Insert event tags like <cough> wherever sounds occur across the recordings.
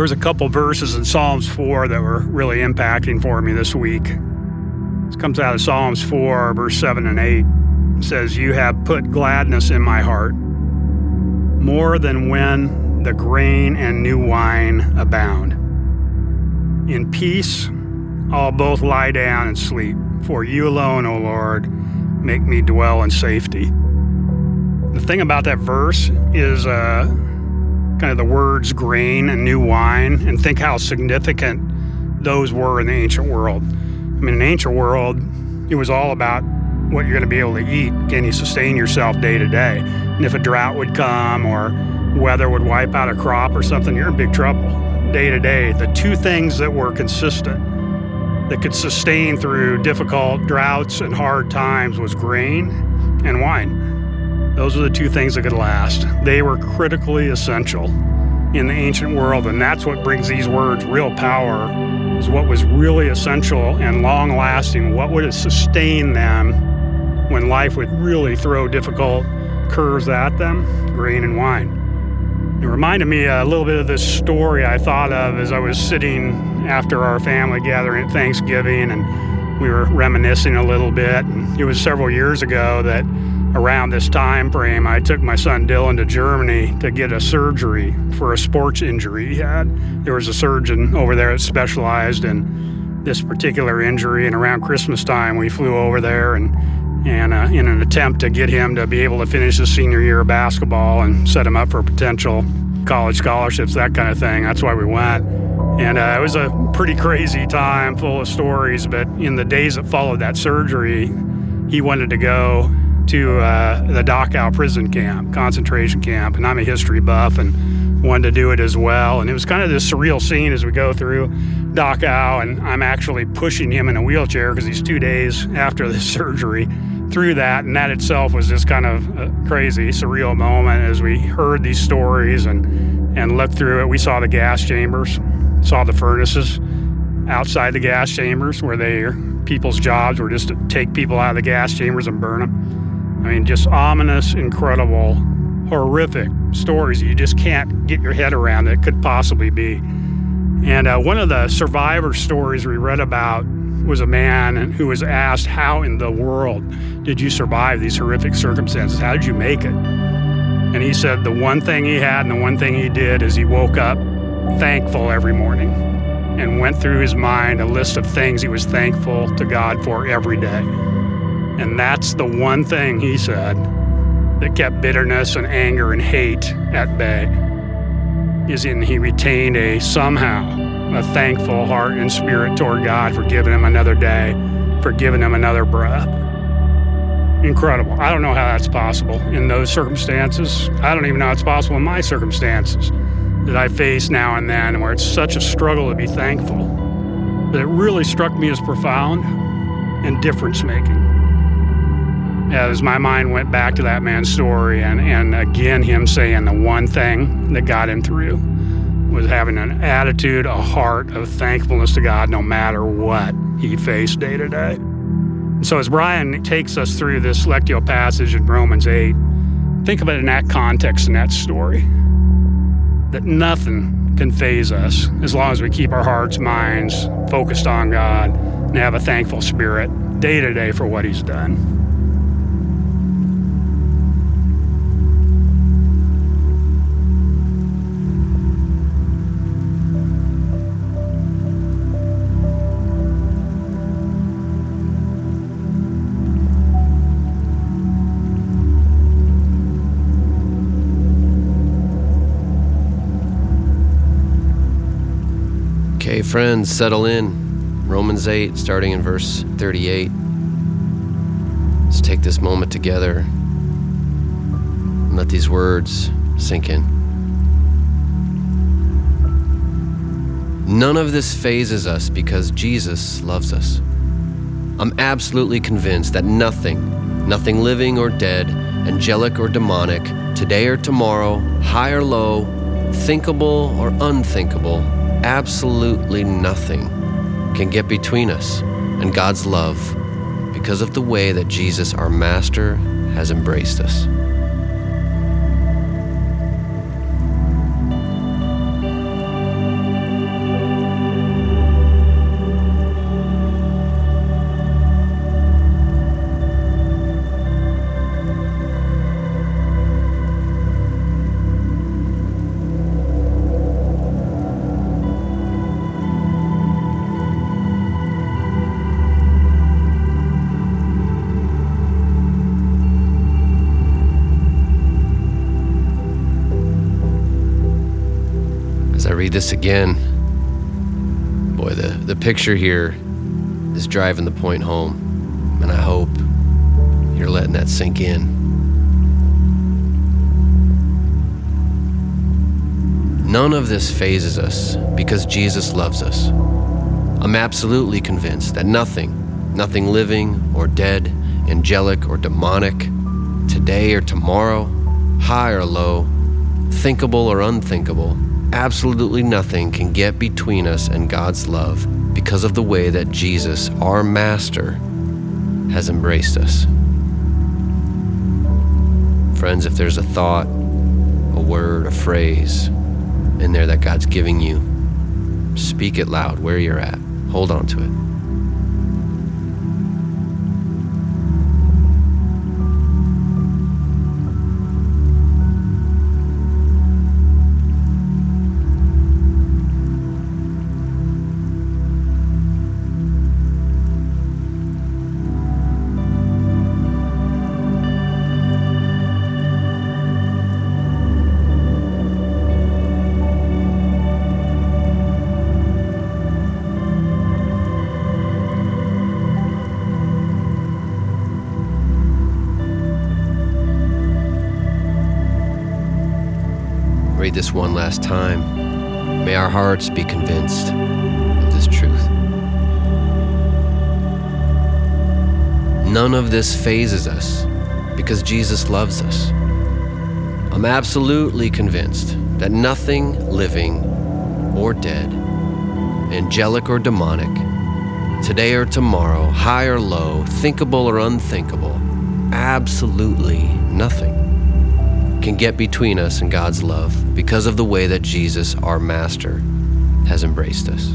There was a couple verses in Psalms 4 that were really impacting for me this week. This comes out of Psalms 4, verse 7 and 8. It says, You have put gladness in my heart, more than when the grain and new wine abound. In peace, I'll both lie down and sleep, for you alone, O Lord, make me dwell in safety. The thing about that verse is uh, kind of the words grain and new wine, and think how significant those were in the ancient world. I mean, in the ancient world, it was all about what you're going to be able to eat. Can you sustain yourself day to day? And if a drought would come or weather would wipe out a crop or something, you're in big trouble day to day. The two things that were consistent that could sustain through difficult droughts and hard times was grain and wine. Those are the two things that could last. They were critically essential in the ancient world, and that's what brings these words real power. Is what was really essential and long lasting. What would sustain them when life would really throw difficult curves at them? Grain and wine. It reminded me a little bit of this story I thought of as I was sitting after our family gathering at Thanksgiving and we were reminiscing a little bit. And it was several years ago that around this time frame I took my son Dylan to Germany to get a surgery for a sports injury he had. There was a surgeon over there that specialized in this particular injury and around Christmas time we flew over there and and uh, in an attempt to get him to be able to finish his senior year of basketball and set him up for potential college scholarships, that kind of thing. That's why we went. And uh, it was a pretty crazy time, full of stories. But in the days that followed that surgery, he wanted to go to uh, the Dachau prison camp, concentration camp. And I'm a history buff and wanted to do it as well. And it was kind of this surreal scene as we go through Dachau, and I'm actually pushing him in a wheelchair because he's two days after the <laughs> surgery through that, and that itself was just kind of a crazy, surreal moment as we heard these stories and and looked through it. We saw the gas chambers, saw the furnaces outside the gas chambers where they people's jobs were just to take people out of the gas chambers and burn them. I mean, just ominous, incredible, horrific stories you just can't get your head around that could possibly be. And uh, one of the survivor stories we read about was a man who was asked, How in the world did you survive these horrific circumstances? How did you make it? And he said the one thing he had and the one thing he did is he woke up thankful every morning and went through his mind a list of things he was thankful to God for every day. And that's the one thing he said that kept bitterness and anger and hate at bay is in he retained a somehow a thankful heart and spirit toward God for giving him another day, for giving him another breath. Incredible. I don't know how that's possible in those circumstances. I don't even know how it's possible in my circumstances that I face now and then where it's such a struggle to be thankful. But it really struck me as profound and difference making. As my mind went back to that man's story and, and again him saying the one thing that got him through was having an attitude, a heart of thankfulness to God no matter what he faced day to day. So, as Brian takes us through this Lectio passage in Romans 8, think of it in that context in that story. That nothing can faze us as long as we keep our hearts, minds focused on God and have a thankful spirit day to day for what He's done. Okay, friends, settle in. Romans 8, starting in verse 38. Let's take this moment together and let these words sink in. None of this fazes us because Jesus loves us. I'm absolutely convinced that nothing, nothing living or dead, angelic or demonic, today or tomorrow, high or low, thinkable or unthinkable, absolutely nothing can get between us and God's love because of the way that Jesus, our Master, has embraced us. Read this again. Boy, the, the picture here is driving the point home, and I hope you're letting that sink in. None of this fazes us because Jesus loves us. I'm absolutely convinced that nothing, nothing living or dead, angelic or demonic, today or tomorrow, high or low, thinkable or unthinkable, absolutely nothing can get between us and God's love because of the way that Jesus, our Master, has embraced us. Friends, if there's a thought, a word, a phrase in there that God's giving you, speak it loud where you're at. Hold on to it. This one last time. May our hearts be convinced of this truth. None of this fazes us because Jesus loves us. I'm absolutely convinced that nothing living or dead, angelic or demonic, today or tomorrow, high or low, thinkable or unthinkable, absolutely nothing can get between us and God's love because of the way that Jesus, our Master, has embraced us.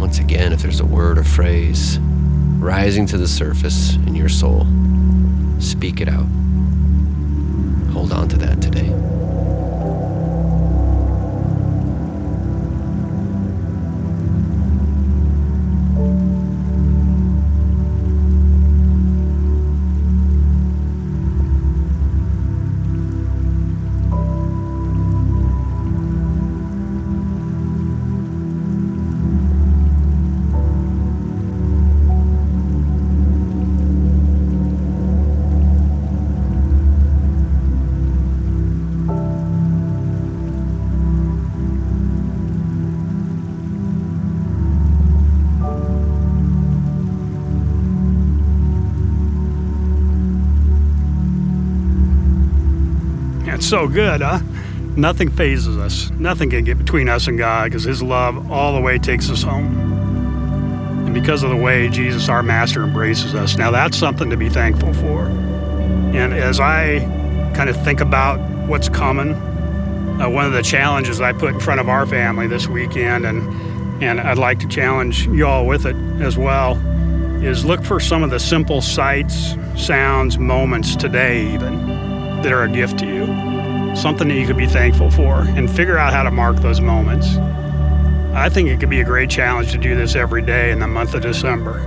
Once again, if there's a word or phrase rising to the surface in your soul, speak it out. Hold on to that today. It's so good, huh? Nothing fazes us. Nothing can get between us and God because His love all the way takes us home. And because of the way Jesus, our Master, embraces us. Now, that's something to be thankful for. And as I kind of think about what's coming, uh, one of the challenges I put in front of our family this weekend, and, and I'd like to challenge you all with it as well, is look for some of the simple sights, sounds, moments today, even that are a gift to you, something that you could be thankful for, and figure out how to mark those moments. I think it could be a great challenge to do this every day in the month of December.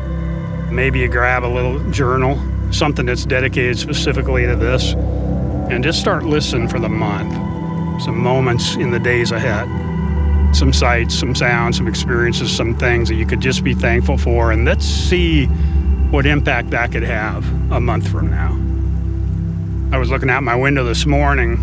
Maybe you grab a little journal, something that's dedicated specifically to this, and just start listening for the month. Some moments in the days ahead, some sights, some sounds, some experiences, some things that you could just be thankful for, and let's see what impact that could have a month from now. I was looking out my window this morning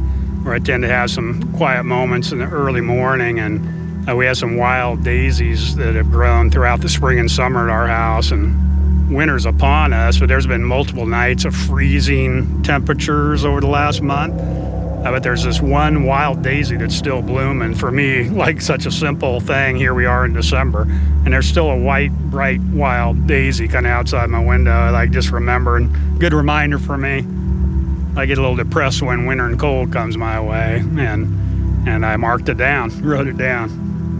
where I tend to have some quiet moments in the early morning, and uh, we have some wild daisies that have grown throughout the spring and summer at our house, and winter's upon us, but there's been multiple nights of freezing temperatures over the last month. Uh, but there's this one wild daisy that's still blooming. For me, <laughs> like such a simple thing, here we are in December, and there's still a white, bright, wild daisy kind of outside my window. Like just remembering. Good reminder for me. I get a little depressed when winter and cold comes my way, and and I marked it down, <laughs> wrote it down.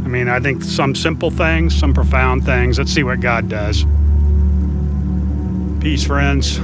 I mean, I think some simple things, some profound things. Let's see what God does. Peace, friends.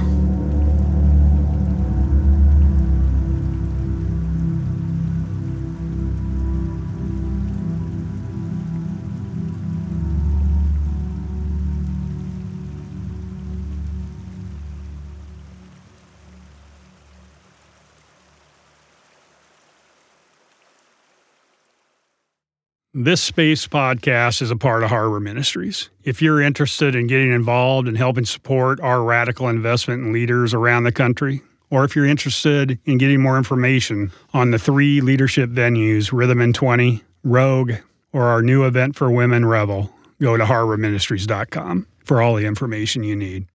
This Space podcast is a part of Harbor Ministries. If you're interested in getting involved and helping support our radical investment in leaders around the country, or if you're interested in getting more information on the three leadership venues, Rhythm in 20, Rogue, or our new event for women, Revel, go to harborministries.com for all the information you need.